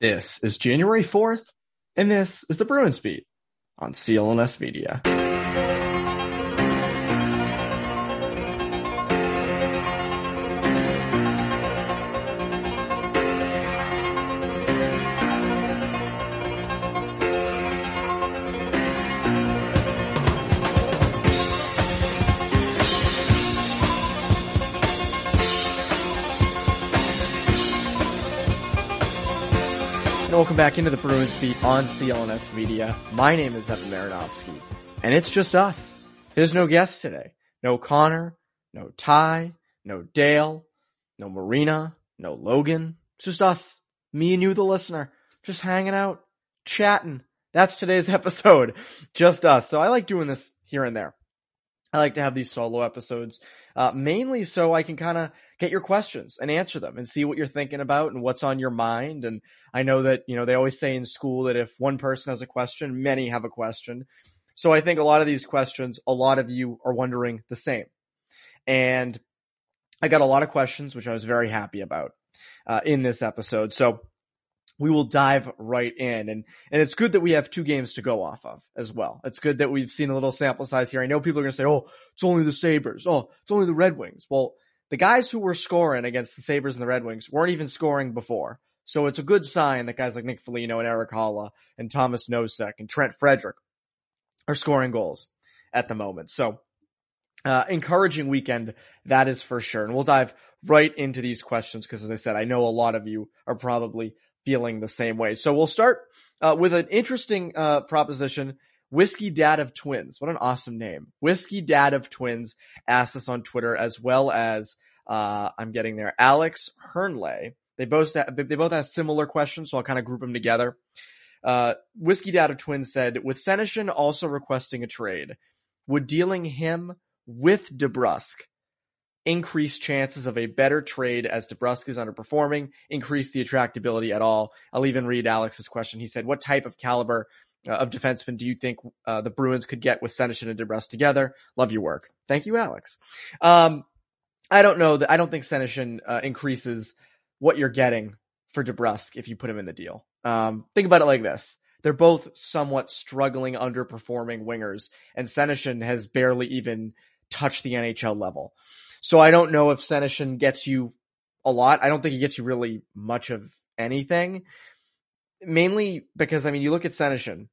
This is January 4th, and this is the Bruins Beat on CLNS Media. Welcome back into the Bruins Beat on CLNS Media. My name is Evan Marinofsky, and it's just us. There's no guests today. No Connor, no Ty, no Dale, no Marina, no Logan. It's just us. Me and you, the listener. Just hanging out, chatting. That's today's episode. Just us. So I like doing this here and there. I like to have these solo episodes, uh, mainly so I can kind of get your questions and answer them and see what you're thinking about and what's on your mind. And I know that, you know, they always say in school that if one person has a question, many have a question. So I think a lot of these questions, a lot of you are wondering the same. And I got a lot of questions, which I was very happy about, uh, in this episode. So we will dive right in. And, and it's good that we have two games to go off of as well. It's good that we've seen a little sample size here. I know people are going to say, Oh, it's only the Sabres. Oh, it's only the Red Wings. Well, the guys who were scoring against the Sabres and the Red Wings weren't even scoring before. So it's a good sign that guys like Nick Foligno and Erik Haula and Thomas Nosek and Trent Frederic are scoring goals at the moment. So, uh, encouraging weekend, that is for sure. And we'll dive right into these questions because as I said, I know a lot of you are probably feeling the same way. So we'll start uh, with an interesting uh, proposition. Whiskey Dad of Twins. What an awesome name. Whiskey Dad of Twins asked us on Twitter as well as uh, I'm getting there. Alex Hernley. They both they both have similar questions, so I'll kind of group them together. Uh, Whiskey Dad of Twins said, with Senyshyn also requesting a trade, would dealing him with DeBrusk increase chances of a better trade as DeBrusk is underperforming, increase the attractability at all. I'll even read Alex's question. He said, what type of caliber uh, of defenseman do you think uh, the Bruins could get with Senyshyn and DeBrusk together? Love your work. Thank you, Alex. Um, I don't know that I don't think Senyshyn uh, increases what you're getting for DeBrusk if you put him in the deal. Um, think about it like this. They're both somewhat struggling, underperforming wingers, and Senyshyn has barely even touched the NHL level. So I don't know if Senyshyn gets you a lot. I don't think he gets you really much of anything. Mainly because, I mean, you look at Senyshyn,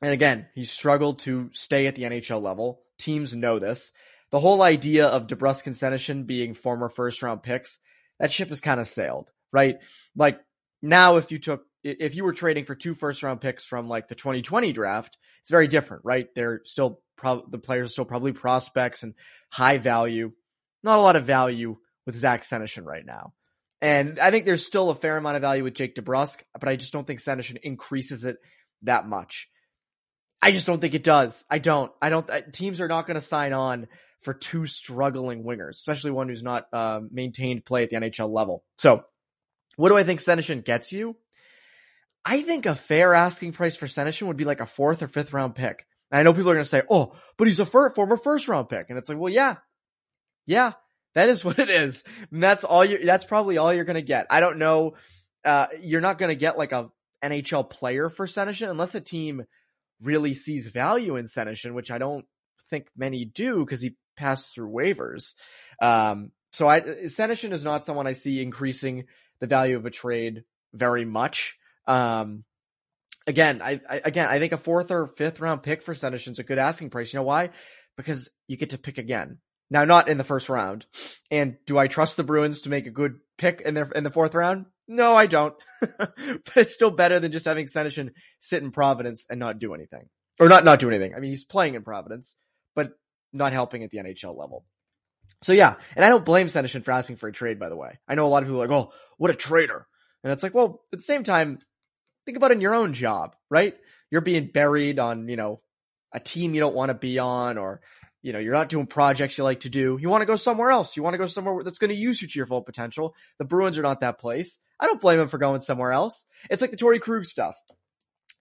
and again, he struggled to stay at the NHL level. Teams know this. The whole idea of DeBrusk and Senyshyn being former first round picks, that ship has kind of sailed, right? Like now, if you took, if you were trading for two first round picks from like the 2020 draft, it's very different, right? They're still, the players are still probably prospects and high value not a lot of value with Zach Senyshyn right now. And I think there's still a fair amount of value with Jake DeBrusk, but I just don't think Senyshyn increases it that much. I just don't think it does. I don't. I don't. Teams are not going to sign on for two struggling wingers, especially one who's not uh, maintained play at the NHL level. So, what do I think Senyshyn gets you? I think a fair asking price for Senyshyn would be like a fourth or fifth round pick. And I know people are going to say, "Oh, but he's a former first round pick," and it's like, well, yeah, yeah, that is what it is. And that's all you that's probably all you're gonna get. I don't know. Uh, you're not gonna get like a NHL player for Senyshyn unless a team really sees value in Senyshyn, which I don't think many do because he passed through waivers. Um, so I Senyshyn is not someone I see increasing the value of a trade very much. Um, again, I, I, again, I think a fourth or fifth round pick for Senyshyn's a good asking price. You know why? Because you get to pick again. Now, not in the first round. And do I trust the Bruins to make a good pick in their in the fourth round? No, I don't. but it's still better than just having Senyshyn sit in Providence and not do anything, or not not do anything. I mean, he's playing in Providence, but not helping at the NHL level. So yeah, and I don't blame Senyshyn for asking for a trade. By the way, I know a lot of people are like, "Oh, what a traitor," and it's like, well, at the same time, think about in your own job, right? You're being buried on, you know, a team you don't want to be on, or you know, you're not doing projects you like to do. You want to go somewhere else. You want to go somewhere that's going to use you to your full potential. The Bruins are not that place. I don't blame him for going somewhere else. It's like the Torey Krug stuff.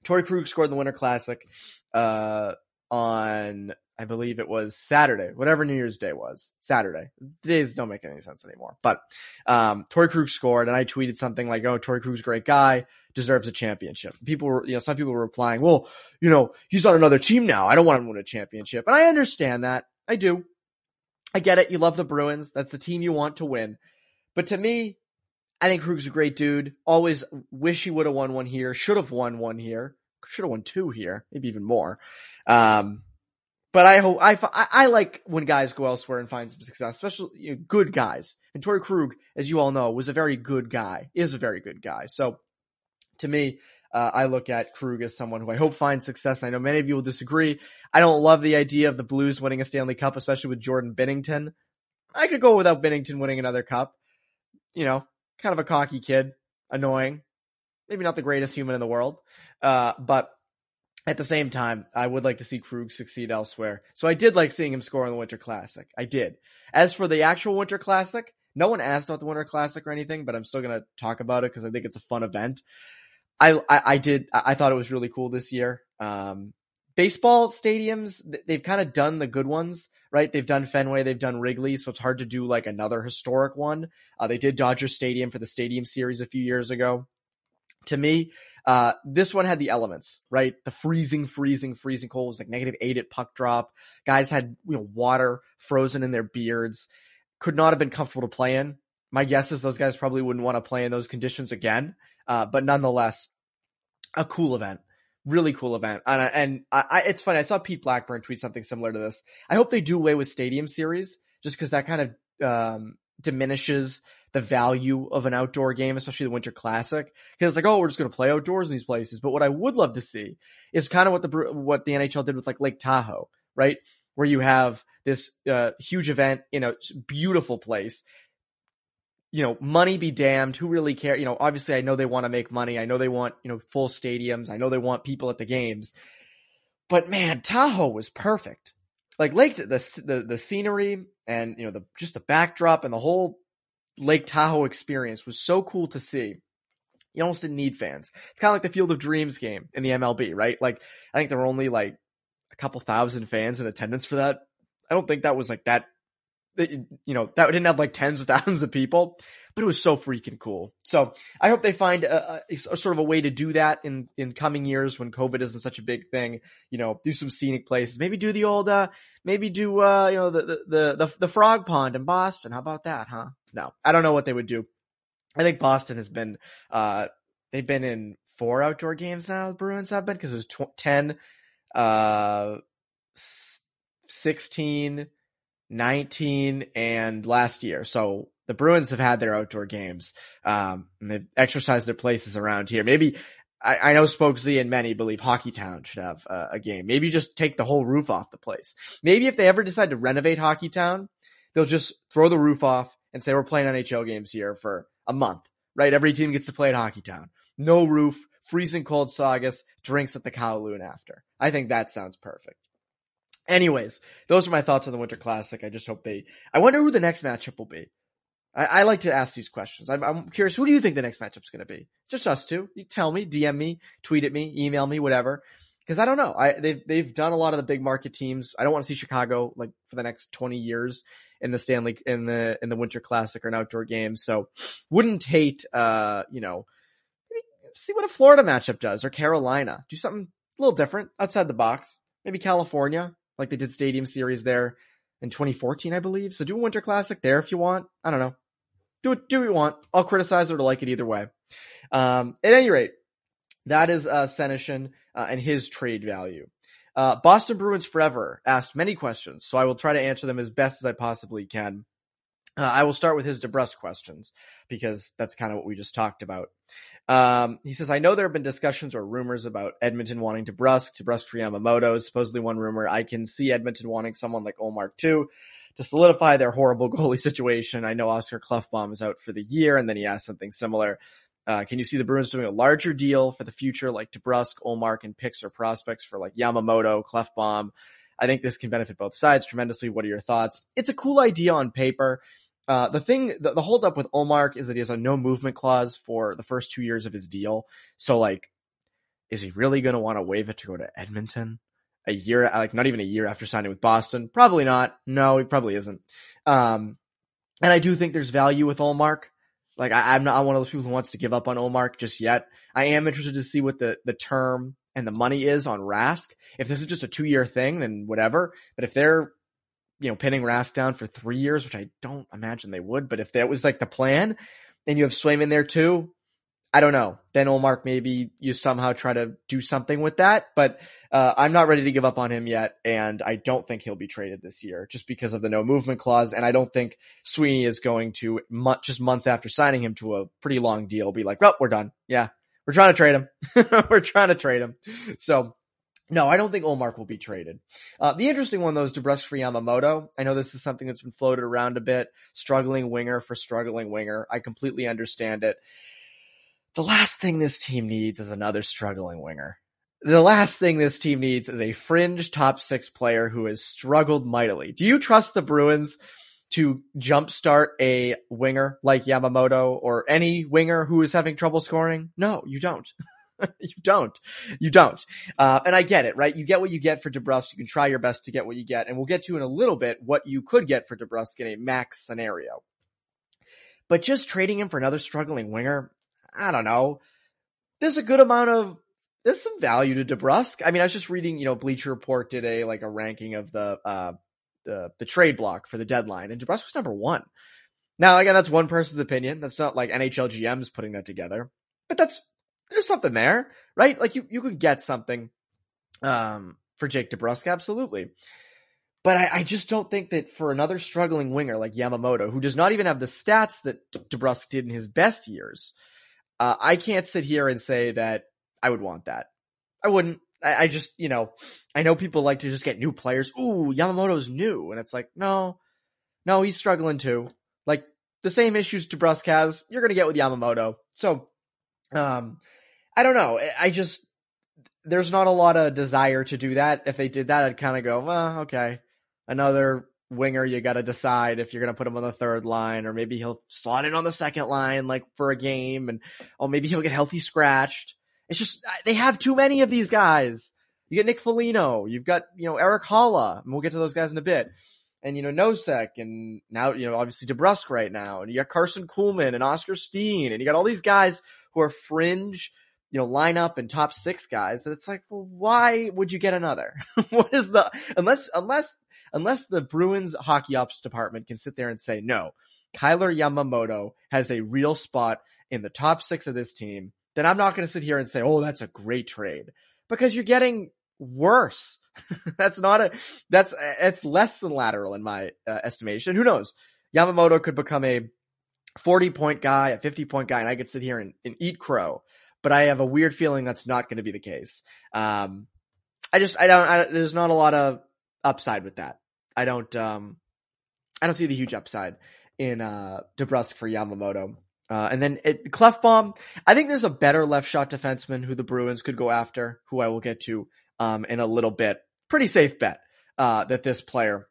Torey Krug scored in the Winter Classic uh, on I believe it was Saturday, whatever New Year's Day was. Saturday. The days don't make any sense anymore. But um, Torey Krug scored, and I tweeted something like, "Oh, Torey Krug's a great guy, deserves a championship." People were, you know, some people were replying, "Well, you know, he's on another team now. I don't want him to win a championship." And I understand that. I do. I get it. You love the Bruins. That's the team you want to win. But to me, I think Krug's a great dude. Always wish he would have won one here. Should have won one here. Should have won two here. Maybe even more. Um, but I hope I, I like when guys go elsewhere and find some success, especially you know, good guys. And Torey Krug, as you all know, was a very good guy. Is a very good guy. So to me, uh, I look at Krug as someone who I hope finds success. I know many of you will disagree. I don't love the idea of the Blues winning a Stanley Cup, especially with Jordan Binnington. I could go without Binnington winning another cup. You know, kind of a cocky kid, annoying, maybe not the greatest human in the world, uh, but at the same time, I would like to see Krug succeed elsewhere. So I did like seeing him score in the Winter Classic. I did. As for the actual Winter Classic, no one asked about the Winter Classic or anything, but I'm still gonna talk about it because I think it's a fun event. I, I, did I thought it was really cool this year. Um, baseball stadiums they've kind of done the good ones, right? They've done Fenway, they've done Wrigley, so it's hard to do like another historic one. Uh, they did Dodger Stadium for the Stadium Series a few years ago. To me, uh, this one had the elements, right? The freezing, freezing, freezing cold was like negative eight at puck drop. Guys had, you know, water frozen in their beards. Could not have been comfortable to play in. My guess is those guys probably wouldn't want to play in those conditions again. Uh, but nonetheless, a cool event. Really cool event. And, and I, I, it's funny. I saw Pete Blackburn tweet something similar to this. I hope they do away with stadium series just because that kind of, um, diminishes the value of an outdoor game, especially the Winter Classic. Because it's like, oh, we're just going to play outdoors in these places. But what I would love to see is kind of what the what the NHL did with like Lake Tahoe, right? Where you have this uh, huge event in a beautiful place. You know, money be damned. Who really care? You know, obviously, I know they want to make money. I know they want you know full stadiums. I know they want people at the games. But man, Tahoe was perfect. Like Lake, the the the scenery and you know the just the backdrop and the whole Lake Tahoe experience was so cool to see. You almost didn't need fans. It's kind of like the Field of Dreams game in the MLB, right? Like, I think there were only like a couple thousand fans in attendance for that. I don't think that was like that, you know, that didn't have like tens of thousands of people, but it was so freaking cool. So I hope they find a, a, a, sort of a way to do that in, in coming years when COVID isn't such a big thing. You know, do some scenic places. Maybe do the old, uh, maybe do, uh, you know, the, the, the, the frog pond in Boston. How about that, huh? No, I don't know what they would do. I think Boston has been, uh, they've been in four outdoor games now. The Bruins have been because it was tw- 10, uh, 16, 19, and last year. So the Bruins have had their outdoor games, um, and they've exercised their places around here. Maybe I, I know Spokesy and many believe Hockeytown should have uh, a game. Maybe just take the whole roof off the place. Maybe if they ever decide to renovate Hockeytown, they'll just throw the roof off and say we're playing NHL games here for a month, right? Every team gets to play at Hockeytown. No roof, freezing cold Saugus, drinks at the Kowloon after. I think that sounds perfect. Anyways, those are my thoughts on the Winter Classic. I just hope they, I wonder who the next matchup will be. I, I like to ask these questions. I'm, I'm, curious, who do you think the next matchup's going to be? Just us two. You tell me, DM me, tweet at me, email me, whatever. Cause I don't know. I, they've, they've done a lot of the big market teams. I don't want to see Chicago like for the next 20 years in the Stanley in the in the Winter Classic or an outdoor game. So wouldn't hate uh, you know, see what a Florida matchup does or Carolina. Do something a little different outside the box. Maybe California, like they did Stadium Series there in 2014, I believe. So do a Winter Classic there if you want. I don't know. Do it, do what you want. I'll criticize or like it either way. Um, at any rate, that is uh, Senyshyn uh, and his trade value. Uh, Boston Bruins Forever asked many questions, so I will try to answer them as best as I possibly can. Uh, I will start with his DeBrusk questions because that's kind of what we just talked about. Um, he says, I know there have been discussions or rumors about Edmonton wanting DeBrusk, DeBrusk for Yamamoto. Supposedly one rumor. I can see Edmonton wanting someone like Ullmark too to solidify their horrible goalie situation. I know Oscar Klefbom is out for the year, and then he asked something similar. Uh, can you see the Bruins doing a larger deal for the future, like DeBrusk, Ullmark, and picks or prospects for like Yamamoto, Klefbom? I think this can benefit both sides tremendously. What are your thoughts? It's a cool idea on paper. Uh, the thing, the, the hold up with Ullmark is that he has a no movement clause for the first two years of his deal. So like, is he really going to want to waive it to go to Edmonton a year, like not even a year after signing with Boston? Probably not. No, he probably isn't. Um, and I do think there's value with Ullmark. Like I, am not one of those people who wants to give up on Ullmark just yet. I am interested to see what the, the term and the money is on Rask. If this is just a two year thing, then whatever. But if they're, you know, pinning Rask down for three years, which I don't imagine they would, but if that was like the plan and you have Swayman there too, I don't know. Then Ullmark, maybe you somehow try to do something with that, but uh, I'm not ready to give up on him yet, and I don't think he'll be traded this year just because of the no movement clause. And I don't think Sweeney is going to just months after signing him to a pretty long deal be like, "Oh, we're done. Yeah, we're trying to trade him. we're trying to trade him." So. No, I don't think Ullmark will be traded. Uh, the interesting one though is DeBrusk for Yamamoto. I know this is something that's been floated around a bit. Struggling winger for struggling winger. I completely understand it. The last thing this team needs is another struggling winger. The last thing this team needs is a fringe top six player who has struggled mightily. Do you trust the Bruins to jumpstart a winger like Yamamoto or any winger who is having trouble scoring? No, you don't. you don't. You don't. Uh, and I get it, right? You get what you get for DeBrusk. You can try your best to get what you get. And we'll get to in a little bit what you could get for DeBrusk in a max scenario. But just trading him for another struggling winger, I don't know. There's a good amount of there's some value to DeBrusk. I mean, I was just reading, you know, Bleacher Report did a like a ranking of the uh the the trade block for the deadline, and DeBrusk was number one. Now, again, that's one person's opinion. That's not like NHL GM's putting that together, but that's there's something there, right? Like you you could get something um for Jake DeBrusk, absolutely. But I, I, just don't think that for another struggling winger like Yamamoto, who does not even have the stats that DeBrusk did in his best years, uh, I can't sit here and say that I would want that. I wouldn't. I, I, just, you know, I know people like to just get new players. Ooh, Yamamoto's new. And it's like, no, no, he's struggling too. Like the same issues DeBrusk has, you're going to get with Yamamoto. So, um, I don't know. I just, there's not a lot of desire to do that. If they did that, I'd kind of go, well, okay, another winger, you got to decide if you're going to put him on the third line, or maybe he'll slot in on the second line, like for a game, and oh, maybe he'll get healthy scratched. It's just they have too many of these guys. You get Nick Foligno, you've got you know Erik Haula, and we'll get to those guys in a bit, and you know Nosek, and now you know obviously DeBrusk right now, and you got Karson Kuhlman and Oskar Steen, and you got all these guys who are fringe you know, lineup and top six guys that it's like, well, why would you get another? what is the, unless, unless unless the Bruins hockey ops department can sit there and say, no, Kailer Yamamoto has a real spot in the top six of this team, then I'm not going to sit here and say, oh, that's a great trade because you're getting worse. that's not a, that's, it's less than lateral in my uh, estimation. Who knows? Yamamoto could become a 40 point guy, a 50 point guy, and I could sit here and, and eat crow, but I have a weird feeling that's not going to be the case. Um, I just, I don't, I, there's not a lot of upside with that. I don't um I don't see the huge upside in uh DeBrusk for Yamamoto. Uh, and then it, Klefbom, I think there's a better left shot defenseman who the Bruins could go after, who I will get to um, in a little bit. Pretty safe bet uh, that this player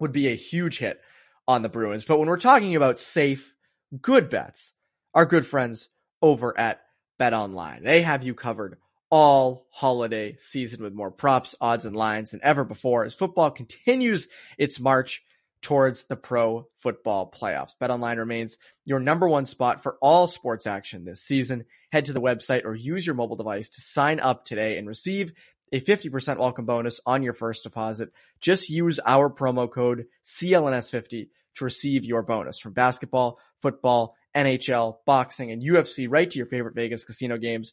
would be a huge hit on the Bruins. But when we're talking about safe, good bets, our good friends over at Bet Online, they have you covered all holiday season with more props, odds, and lines than ever before as football continues its march towards the pro football playoffs. BetOnline remains your number one spot for all sports action this season. Head to the website or use your mobile device to sign up today and receive a 50% welcome bonus on your first deposit. Just use our promo code CLNS50 to receive your bonus from basketball, football, NHL, boxing, and UFC right to your favorite Vegas casino games.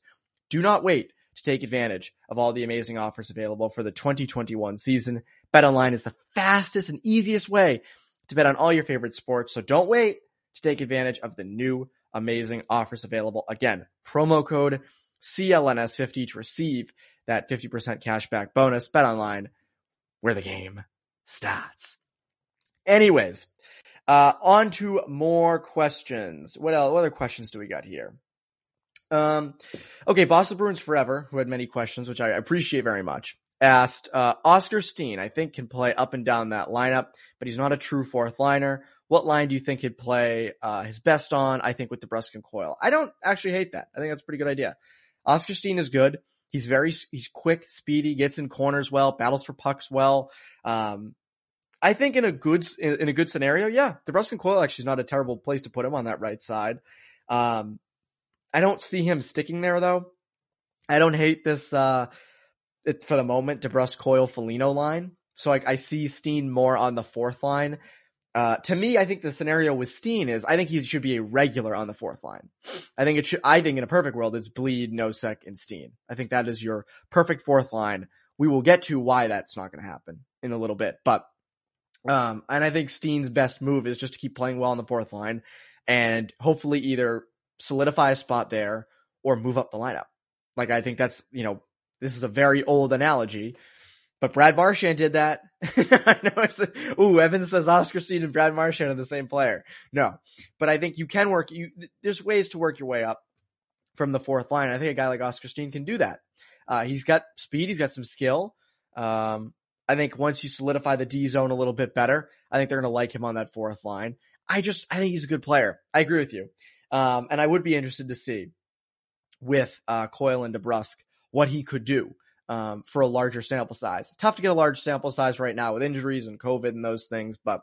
Do not wait to take advantage of all the amazing offers available for the 2021 season. BetOnline is the fastest and easiest way to bet on all your favorite sports. So don't wait to take advantage of the new amazing offers available. Again, promo code CLNS50 to receive that 50% cashback bonus. BetOnline, where the game starts. Anyways, uh, on to more questions. What else, what other questions do we got here? Um, okay, Boston Bruins Forever, who had many questions, which I appreciate very much, asked, uh, Oskar Steen, I think can play up and down that lineup, but he's not a true fourth liner. What line do you think he'd play, uh, his best on? I think with DeBrusk and Coyle. I don't actually hate that. I think that's a pretty good idea. Oskar Steen is good. He's very, he's quick, speedy, gets in corners well, battles for pucks well. Um, I think in a good, in, a good scenario, yeah, DeBrusk and Coyle actually is not a terrible place to put him on that right side. Um, I don't see him sticking there though. I don't hate this, uh, it, for the moment, DeBrusk, Coyle Foligno line. So like I see Steen more on the fourth line. Uh, to me, I think the scenario with Steen is I think he should be a regular on the fourth line. I think it should, I think in a perfect world, it's Blidh, Nosek, and Steen. I think that is your perfect fourth line. We will get to why that's not going to happen in a little bit, but, um, and I think Steen's best move is just to keep playing well on the fourth line and hopefully either solidify a spot there or move up the lineup. Like I think that's, you know, this is a very old analogy, but Brad Marchand did that. I know it's, ooh, Evan says Oskar Steen and Brad Marchand are the same player. No, but I think you can work, you, there's ways to work your way up from the fourth line. I think a guy like Oskar Steen can do that. Uh, he's got speed. He's got some skill. Um, I think once you solidify the D zone a little bit better, I think they're going to like him on that fourth line. I just, I think he's a good player. I agree with you. Um, and I would be interested to see with uh, Coyle and DeBrusk what he could do um, for a larger sample size. Tough to get a large sample size right now with injuries and COVID and those things, but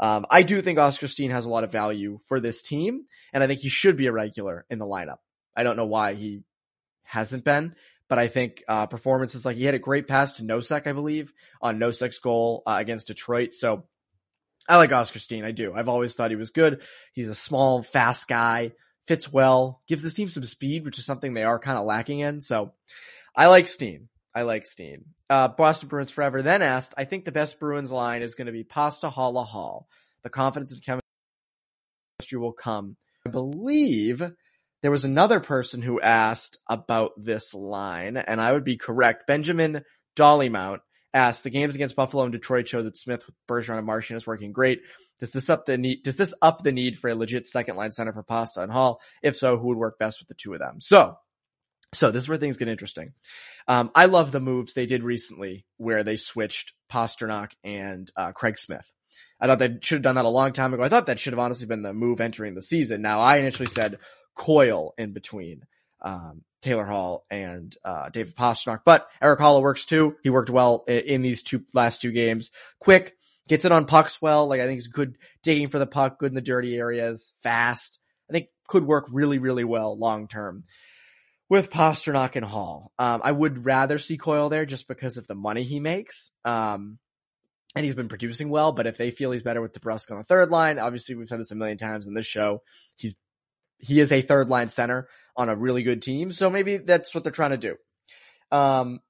um, I do think Oskar Steen has a lot of value for this team, and I think he should be a regular in the lineup. I don't know why he hasn't been, but I think uh, performances like he had a great pass to Nosek, I believe, on Nosek's goal uh, against Detroit. So I like Oskar Steen. I do. I've always thought he was good. He's a small, fast guy, fits well, gives this team some speed, which is something they are kind of lacking in. So I like Steen. I like Steen. Uh, Boston Bruins Forever then asked, I think the best Bruins line is going to be Pasta Haula Hall. The confidence and chemistry will come. I believe there was another person who asked about this line, and I would be correct. Benjamin Dollymount asked, the games against Buffalo and Detroit show that Smith, Bergeron, and Marchand is working great. Does this up the need, does this up the need for a legit second line center for Pasta and Hall? If so, who would work best with the two of them? So, so this is where things get interesting. Um, I love the moves they did recently where they switched Pastrnak and uh, Craig Smith. I thought they should have done that a long time ago. I thought that should have honestly been the move entering the season. Now I initially said Coyle in between um, Taylor Hall and uh, David Pastrnak, but Erik Haula works too. He worked well in, in these two last two games. Quick, gets it on pucks well. Like I think he's good digging for the puck, good in the dirty areas, fast. I think could work really, really well long term with Pastrnak and Hall. Um, I would rather see Coyle there just because of the money he makes. Um, and he's been producing well, but if they feel he's better with DeBrusk on the third line, obviously we've said this a million times in this show. He's, he is a third line center on a really good team. So maybe that's what they're trying to do. Um,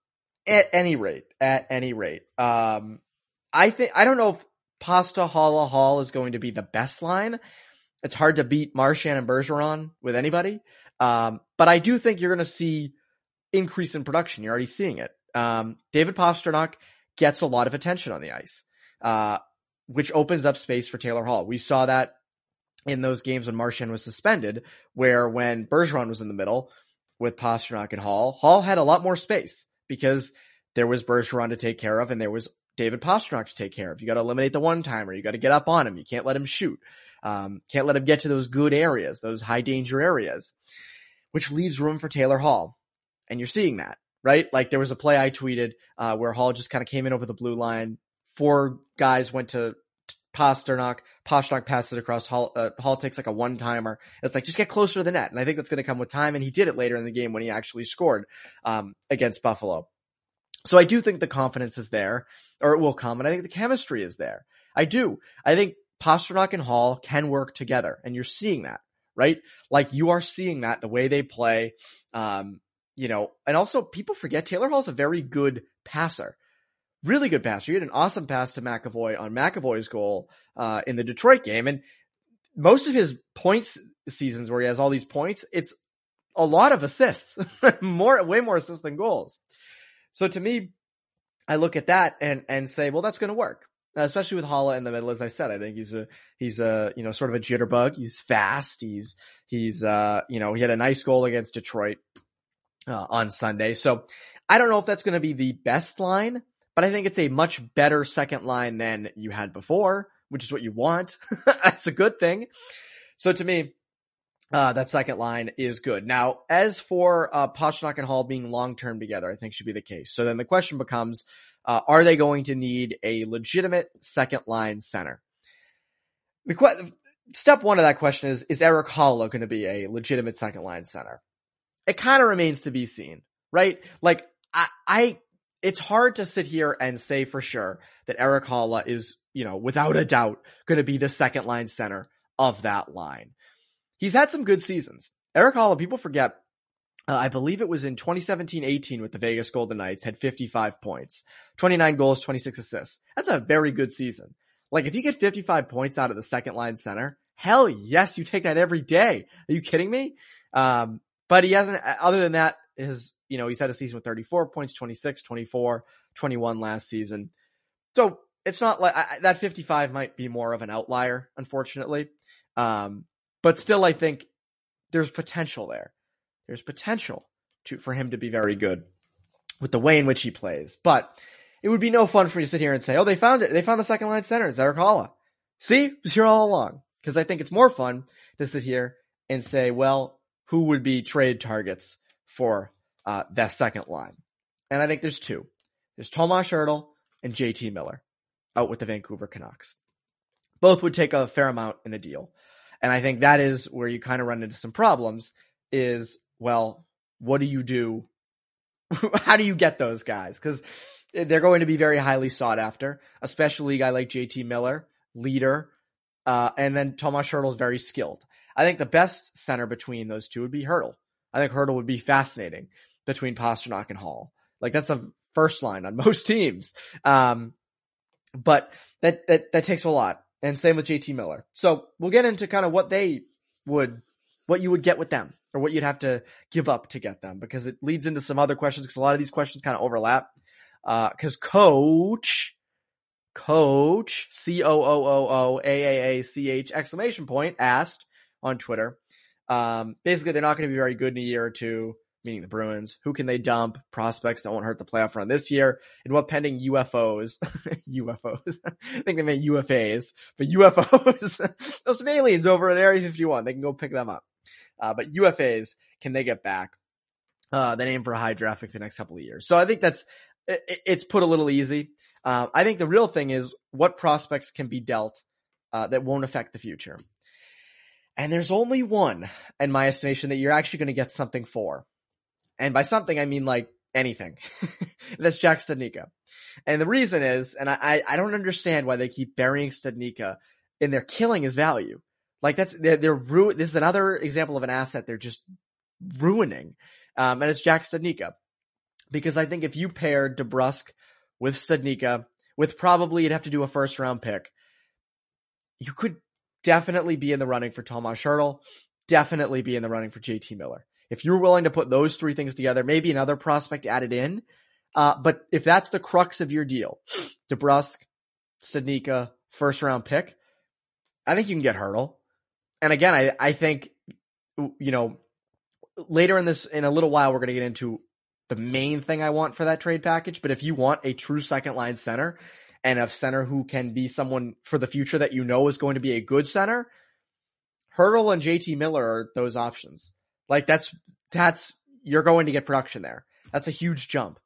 at any rate, at any rate, um, I think, I don't know if Pasta Haula Hall is going to be the best line. It's hard to beat Marchand and Bergeron with anybody. Um, but I do think you're going to see increase in production. You're already seeing it. Um, David Pastrnak gets a lot of attention on the ice, uh, which opens up space for Taylor Hall. We saw that in those games when Marchand was suspended, where when Bergeron was in the middle with Pastrnak and Hall, Hall had a lot more space because there was Bergeron to take care of and there was David Pastrnak to take care of. You got to eliminate the one timer. You got to get up on him. You can't let him shoot. Um, can't let him get to those good areas, those high danger areas which leaves room for Taylor Hall. And you're seeing that, right? Like there was a play I tweeted, uh, where Hall just kind of came in over the blue line. Four guys went to Pastrnak. Pastrnak passes it across. Hall, uh, Hall takes like a one timer. It's like, just get closer to the net. And I think that's going to come with time. And he did it later in the game when he actually scored, um, against Buffalo. So I do think the confidence is there or it will come. And I think the chemistry is there. I do. I think Pastrnak and Hall can work together, and you're seeing that, right? Like you are seeing that the way they play. Um, you know, and also people forget Taylor Hall's a very good passer. Really good pass. He had an awesome pass to McAvoy on McAvoy's goal uh, in the Detroit game. And most of his points seasons where he has all these points, it's a lot of assists, more, way more assists than goals. So to me, I look at that and, and say, well, that's going to work. Especially with Haula in the middle, as I said, I think he's a, he's a, you know, sort of a jitterbug. He's fast. He's, he's, uh, you know, he had a nice goal against Detroit uh, on Sunday. So I don't know if that's going to be the best line, but I think it's a much better second line than you had before, which is what you want. that's a good thing. So to me, uh, that second line is good. Now, as for uh, and Hall being long term together, I think should be the case. So then the question becomes, uh, are they going to need a legitimate second line center? The que- step one of that question is: Is Erik Haula going to be a legitimate second line center? it kind of remains to be seen, right? Like I, I, it's hard to sit here and say for sure that Erik Haula is, you know, without a doubt going to be the second line center of that line. He's had some good seasons. Erik Haula, people forget, uh, I believe it was in 2017-18 with the Vegas Golden Knights, had 55 points, 29 goals, 26 assists. That's a very good season. Like if you get 55 points out of the second line center, hell yes, you take that every day. Are you kidding me? Um, but he hasn't, other than that, his, you know, he's had a season with 34 points, 26, 24, 21 last season. So it's not like I, that 55 might be more of an outlier, unfortunately. Um, but still, I think there's potential there. There's potential to, for him to be very good with the way in which he plays. But it would be no fun for me to sit here and say, oh, they found it. They found the second line center. It's Erik Haula. See, was here all along. Cause I think it's more fun to sit here and say, well, who would be trade targets for uh, that second line. And I think there's two. There's Tomas Hertl and JT Miller out with the Vancouver Canucks. Both would take a fair amount in a deal. And I think that is where you kind of run into some problems is, well, what do you do? How do you get those guys? Because they're going to be very highly sought after, especially a guy like JT Miller, leader, uh, and then Tomas Hertl is very skilled. I think the best center between those two would be Hertl. I think Hertl would be fascinating between Pastrnak and Hall. Like that's a first line on most teams. Um, but that, that, that takes a lot. And same with JT Miller. So we'll get into kind of what they would, what you would get with them or what you'd have to give up to get them because it leads into some other questions because a lot of these questions kind of overlap. Uh, cause coach, coach, C O O O O A A A C H exclamation point asked, on Twitter. Um, basically, they're not going to be very good in a year or two, meaning the Bruins. Who can they dump? Prospects that won't hurt the playoff run this year. And what pending UFOs, UFOs, I think they meant UFAs, but UFOs, those some aliens over at Area 51. They can go pick them up. Uh, but UFAs, can they get back? Uh, then aim for a high draft pick the next couple of years. So I think that's, it, it's put a little easy. Uh, I think the real thing is what prospects can be dealt, uh, that won't affect the future. And there's only one, in my estimation, that you're actually going to get something for. And by something, I mean like anything. That's Jack Studnicka. And the reason is, and I, I don't understand why they keep burying Studnicka and they're killing his value. Like that's, they're, they're this is another example of an asset they're just ruining. Um, and it's Jack Studnicka. Because I think if you pair DeBrusk with Studnicka, with probably you'd have to do a first round pick, you could definitely be in the running for Tomas Hertl, definitely be in the running for JT Miller. If you're willing to put those three things together, maybe another prospect added in. Uh, but if that's the crux of your deal, DeBrusk, Studnicka, first round pick, I think you can get Hertl. And again, I, I think, you know, later in this, in a little while, we're going to get into the main thing I want for that trade package. But if you want a true second line center, and a center who can be someone for the future that you know is going to be a good center, Hertl and JT Miller are those options. Like that's that's you're going to get production there. That's a huge jump.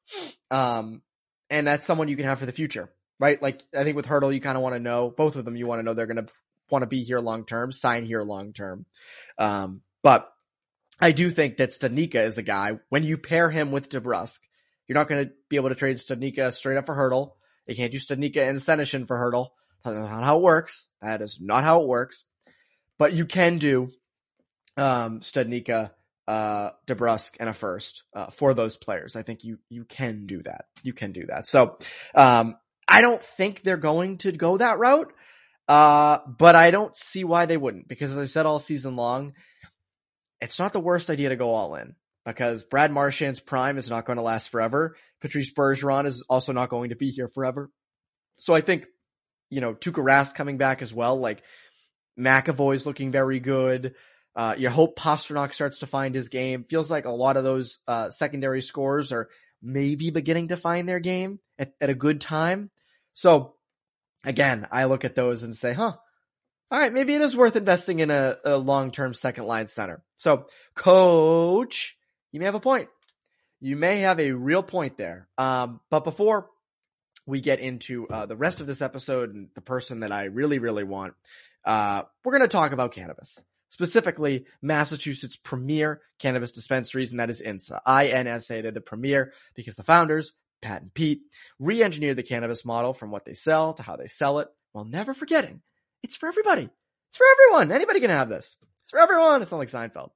Um, and that's someone you can have for the future, right? Like I think with Hertl, you kind of want to know both of them. You want to know they're going to want to be here long term, sign here long term. Um, but I do think that Studnicka is a guy when you pair him with DeBrusk, you're not going to be able to trade Studnicka straight up for Hertl. You can't do Studnicka and Senyshyn for Hertl. That's not how it works. That is not how it works. But you can do um, uh, DeBrusk, and a first uh, for those players. I think you you can do that. You can do that. So um, I don't think they're going to go that route. Uh, but I don't see why they wouldn't because as I said all season long, it's not the worst idea to go all in because Brad Marchand's prime is not going to last forever. Patrice Bergeron is also not going to be here forever. So I think, you know, Tuukka Rask coming back as well, like McAvoy's looking very good. Uh, you hope Pastrnak starts to find his game. Feels like a lot of those, uh, secondary scores are maybe beginning to find their game at, at a good time. So again, I look at those and say, huh, all right, maybe it is worth investing in a, a long-term second line center. So coach, you may have a point. You may have a real point there. Um, but before we get into uh, the rest of this episode and the person that I really, really want, uh, we're going to talk about cannabis. Specifically, Massachusetts premier cannabis dispensaries, and that is INSA. I-N-S-A. They're the premier because the founders, Pat and Pete, re-engineered the cannabis model from what they sell to how they sell it, while never forgetting it's for everybody. It's for everyone. Anybody can have this. It's for everyone. It's not like Seinfeld.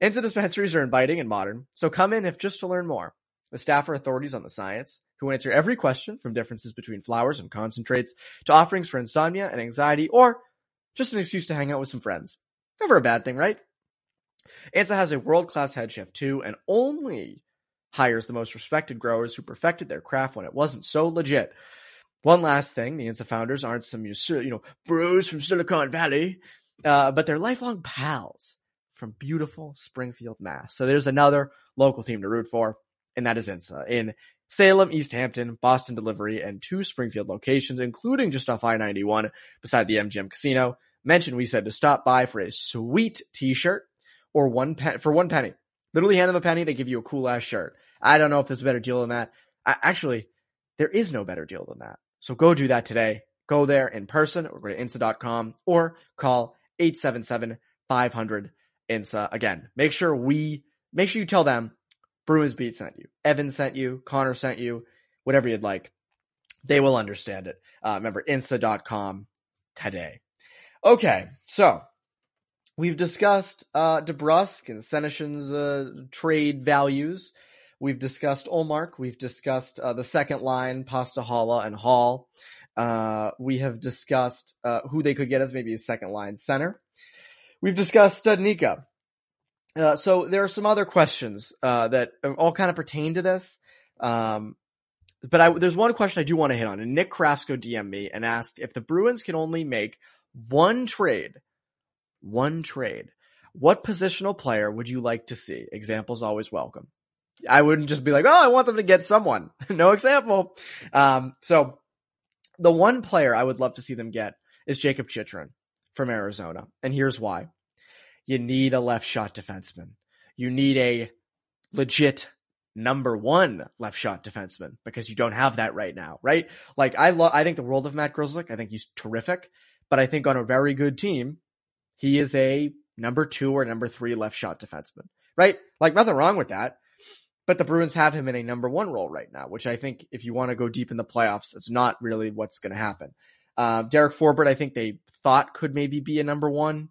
INSA dispensaries are inviting and modern, so come in if just to learn more. The staff are authorities on the science who answer every question from differences between flowers and concentrates to offerings for insomnia and anxiety or just an excuse to hang out with some friends. Never a bad thing, right? INSA has a world-class head chef too and only hires the most respected growers who perfected their craft when it wasn't so legit. One last thing, the INSA founders aren't some, you know, bros from Silicon Valley, uh, but they're lifelong pals from beautiful Springfield, Mass. So there's another local team to root for, and that is INSA in Salem, East Hampton, Boston Delivery, and two Springfield locations, including just off I-91 beside the MGM Casino. Mention we said to stop by for a sweet t-shirt or one pen for one penny. Literally hand them a penny, they give you a cool ass shirt. I don't know if there's a better deal than that. I, actually, there is no better deal than that. So go do that today. Go there in person or go to insa.com or call 877-500-INSA. Again, make sure we, make sure you tell them Bruins Beat sent you. Evan sent you. Connor sent you. Whatever you'd like. They will understand it. Uh, remember, insa.com today. Okay. So we've discussed, uh, DeBrusk and Senyshyn's, uh, trade values. We've discussed Ullmark. We've discussed uh, the second line, Haula and Hall. Uh, we have discussed uh, who they could get as maybe a second line center. We've discussed Studnicka. Uh, so there are some other questions uh, that all kind of pertain to this. Um, but I, there's one question I do want to hit on. And Nick Crasco DM'd me and asked if the Bruins can only make one trade, one trade, what positional player would you like to see? Examples always welcome. I wouldn't just be like, oh, I want them to get someone. no example. Um, so the one player I would love to see them get is Jacob Chychrun from Arizona. And here's why. You need a left shot defenseman. You need a legit number one left shot defenseman because you don't have that right now, right? Like I love, I think the world of Matt Grzelcyk. I think he's terrific, but I think on a very good team, he is a number two or number three left shot defenseman, right? Like nothing wrong with that. But the Bruins have him in a number one role right now, which I think if you want to go deep in the playoffs, it's not really what's going to happen. Uh, Derek Forbort, I think they thought could maybe be a number one.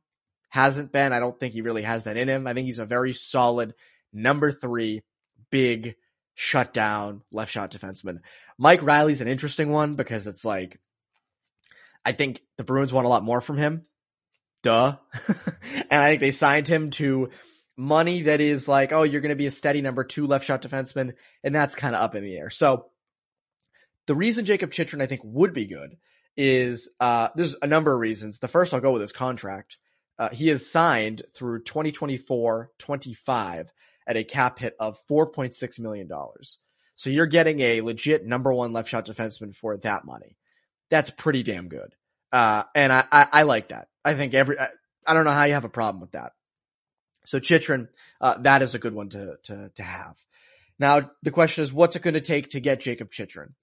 Hasn't been. I don't think he really has that in him. I think he's a very solid number three, big shutdown left shot defenseman. Mike Reilly's an interesting one because it's like, I think the Bruins want a lot more from him. Duh. and I think they signed him to money that is like, oh, you're going to be a steady number two left shot defenseman, and that's kind of up in the air. So the reason Jacob Chychrun I think would be good is uh, there's a number of reasons. The first I'll go with his contract. Uh, he is signed through 2024-25 at a cap hit of 4.6 million dollars. So you're getting a legit number one left shot defenseman for that money. That's pretty damn good. Uh, and I, I, I, like that. I think every, I, I don't know how you have a problem with that. So Chychrun, uh, that is a good one to, to, to have. Now, the question is, what's it going to take to get Jacob Chychrun?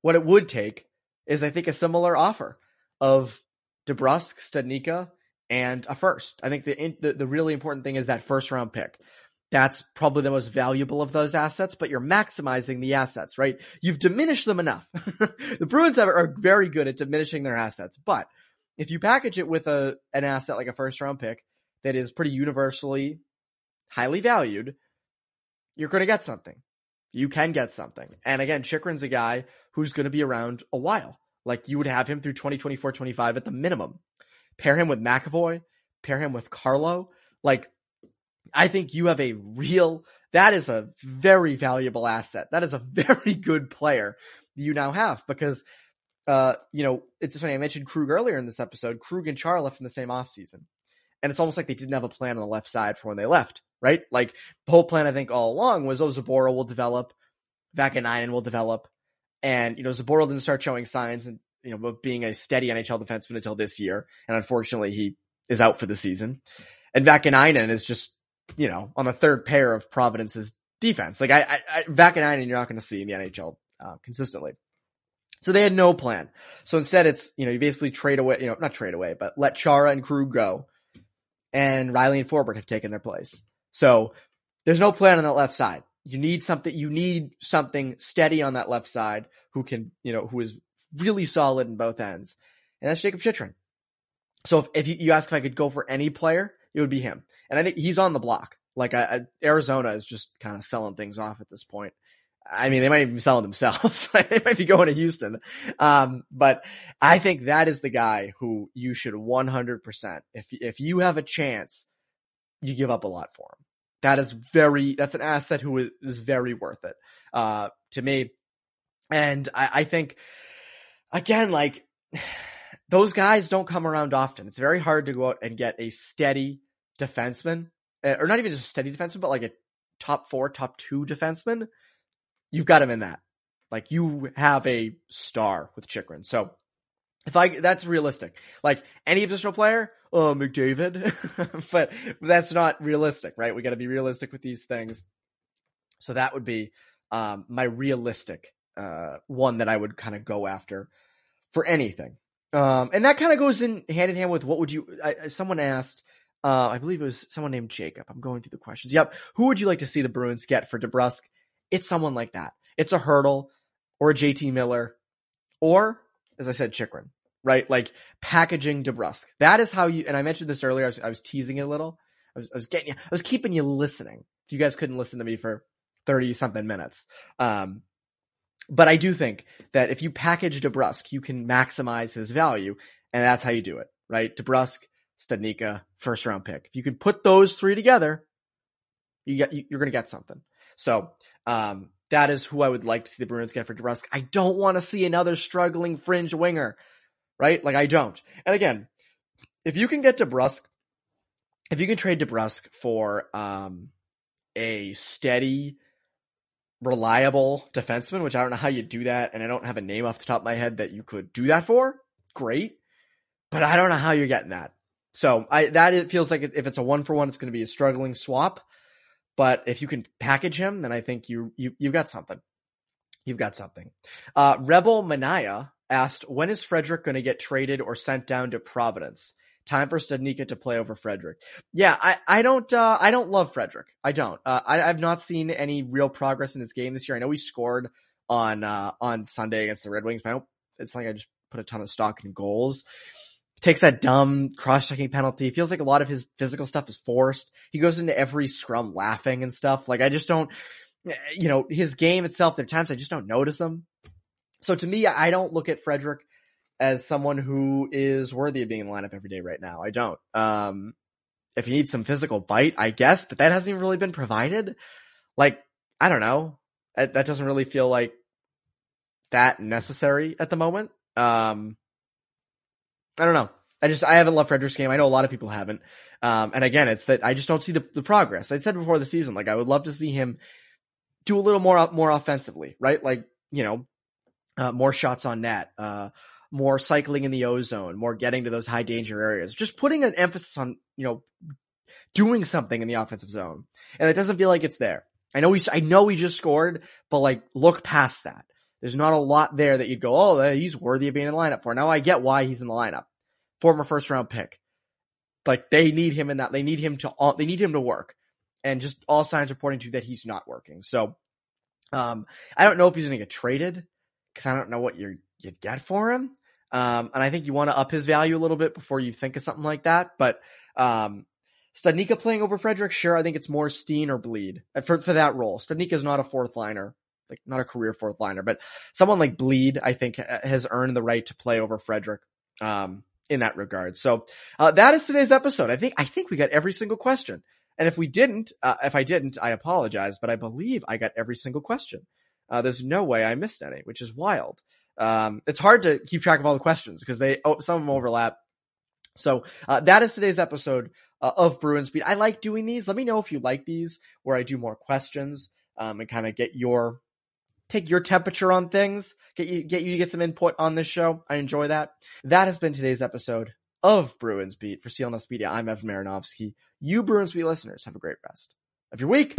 What it would take is, I think, a similar offer of DeBrusk, Studnicka, and a first. I think the, the, the really important thing is that first round pick. That's probably the most valuable of those assets, but you're maximizing the assets, right? You've diminished them enough. the Bruins are very good at diminishing their assets, but if you package it with a an asset like a first round pick that is pretty universally highly valued, you're going to get something. You can get something. And again, Chychrun's a guy who's going to be around a while. Like you would have him through 2024, 25 at the minimum. Pair him with McAvoy, pair him with Carlo. Like I think you have a real, that is a very valuable asset. That is a very good player you now have because, uh, you know, it's funny. I mentioned Krug earlier in this episode. Krug and Chara left in the same offseason. And it's almost like they didn't have a plan on the left side for when they left, right? Like the whole plan, I think all along was, oh, Zboril will develop, Vaakanainen will develop. And, you know, Zboril didn't start showing signs and, you know, of being a steady NHL defenseman until this year. And unfortunately, he is out for the season. And Vaakanainen is just you know, on the third pair of Providence's defense. Like I, I, I Vaakanainen, you're not going to see in the NHL uh, consistently. So they had no plan. So instead, it's you know you basically trade away, you know, not trade away, but let Chara and Krug go, and Reilly and Forbort have taken their place. So there's no plan on that left side. You need something. You need something steady on that left side who can, you know, who is really solid in both ends, and that's Jacob Chychrun. So if, if you, you ask if I could go for any player, it would be him. And I think he's on the block. Like I, I, Arizona is just kind of selling things off at this point. I mean, they might even be selling themselves. they might be going to Houston. Um, but I think that is the guy who you should 100%. If, if you have a chance, you give up a lot for him. That is very, that's an asset who is, is very worth it, uh, to me. And I, I think, again, like, those guys don't come around often. It's very hard to go out and get a steady defenseman, eh, or not even just a steady defenseman, but like a top four, top two defenseman. You've got him in that. Like you have a star with Chychrun. So if I, that's realistic. Like any positional player, oh, McDavid, but that's not realistic, right? We got to be realistic with these things. So that would be, um, my realistic, uh, one that I would kind of go after for anything. Um, and that kind of goes in hand in hand with what would you, I, someone asked, uh, I believe it was someone named Jacob. I'm going through the questions. Yep. Who would you like to see the Bruins get for DeBrusk? It's someone like that. It's a Hertl or a JT Miller or, as I said, Chychrun, right? Like packaging DeBrusk. That is how you, and I mentioned this earlier. I was, I was teasing it a little. I was, I was getting you, I was keeping you listening. If you guys couldn't listen to me for 30 something minutes. Um, but I do think that if you package DeBrusk, you can maximize his value, and that's how you do it, right? DeBrusk, Studnicka, first round pick. If you can put those three together, you get you're going to get something. So um, that is who I would like to see the Bruins get for DeBrusk. I don't want to see another struggling fringe winger, right? Like I don't. And again, if you can get DeBrusk, if you can trade DeBrusk for um, a steady reliable defenseman, which I don't know how you do that, and I don't have a name off the top of my head that you could do that for. Great, but I don't know how you're getting that. So I that it feels like if it's a one for one, it's going to be a struggling swap. But if you can package him, then I think you you you've got something. You've got something. Uh, Rebel Manaya asked, when is Frederic going to get traded or sent down to Providence? Time for Studnicka to play over Frederic. Yeah, I, I don't, uh, I don't love Frederic. I don't. Uh, I, I've not seen any real progress in this game this year. I know he scored on, uh, on Sunday against the Red Wings, but I don't, it's like I just put a ton of stock in goals. Takes that dumb cross-checking penalty. Feels like a lot of his physical stuff is forced. He goes into every scrum laughing and stuff. Like I just don't, you know, his game itself, there are times I just don't notice him. So to me, I don't look at Frederic as someone who is worthy of being in the lineup every day right now. I don't. Um, if you need some physical bite, I guess, but that hasn't really been provided. Like, I don't know. That, doesn't really feel like that necessary at the moment. Um, I don't know. I just, I haven't loved Frederic's game. I know a lot of people haven't. Um, and again, it's that I just don't see the, the progress. I said before the season, like I would love to see him do a little more, more offensively, right? Like, you know, uh, more shots on net, uh, more cycling in the ozone, more getting to those high danger areas, just putting an emphasis on, you know, doing something in the offensive zone. And it doesn't feel like it's there. I know we, I know we just scored, but like look past that. There's not a lot there that you'd go, oh, he's worthy of being in the lineup for. Now I get why he's in the lineup. Former first round pick. Like they need him in that. They need him to, they need him to work. and just all signs are pointing to that he's not working. So, um, I don't know if he's going to get traded because I don't know what you're, you'd get for him. Um, and I think you want to up his value a little bit before you think of something like that. But, um, playing over Frederic, sure. I think it's more Steen or Blidh uh, for, for that role. Studnicka is not a fourth liner, like not a career fourth liner, but someone like Blidh, I think has earned the right to play over Frederic. Um, in that regard. So, uh, that is today's episode. I think, I think we got every single question. And if we didn't, uh, if I didn't, I apologize, but I believe I got every single question. Uh, there's no way I missed any, which is wild. Um, it's hard to keep track of all the questions because they, oh, some of them overlap. So, uh, that is today's episode uh, of Bruins Beat. I like doing these. Let me know if you like these where I do more questions, um, and kind of get your, take your temperature on things, get you, get you to get some input on this show. I enjoy that. That has been today's episode of Bruins Beat for CLNS Media. I'm Evan Marinofsky. You Bruins Beat listeners have a great rest of your week.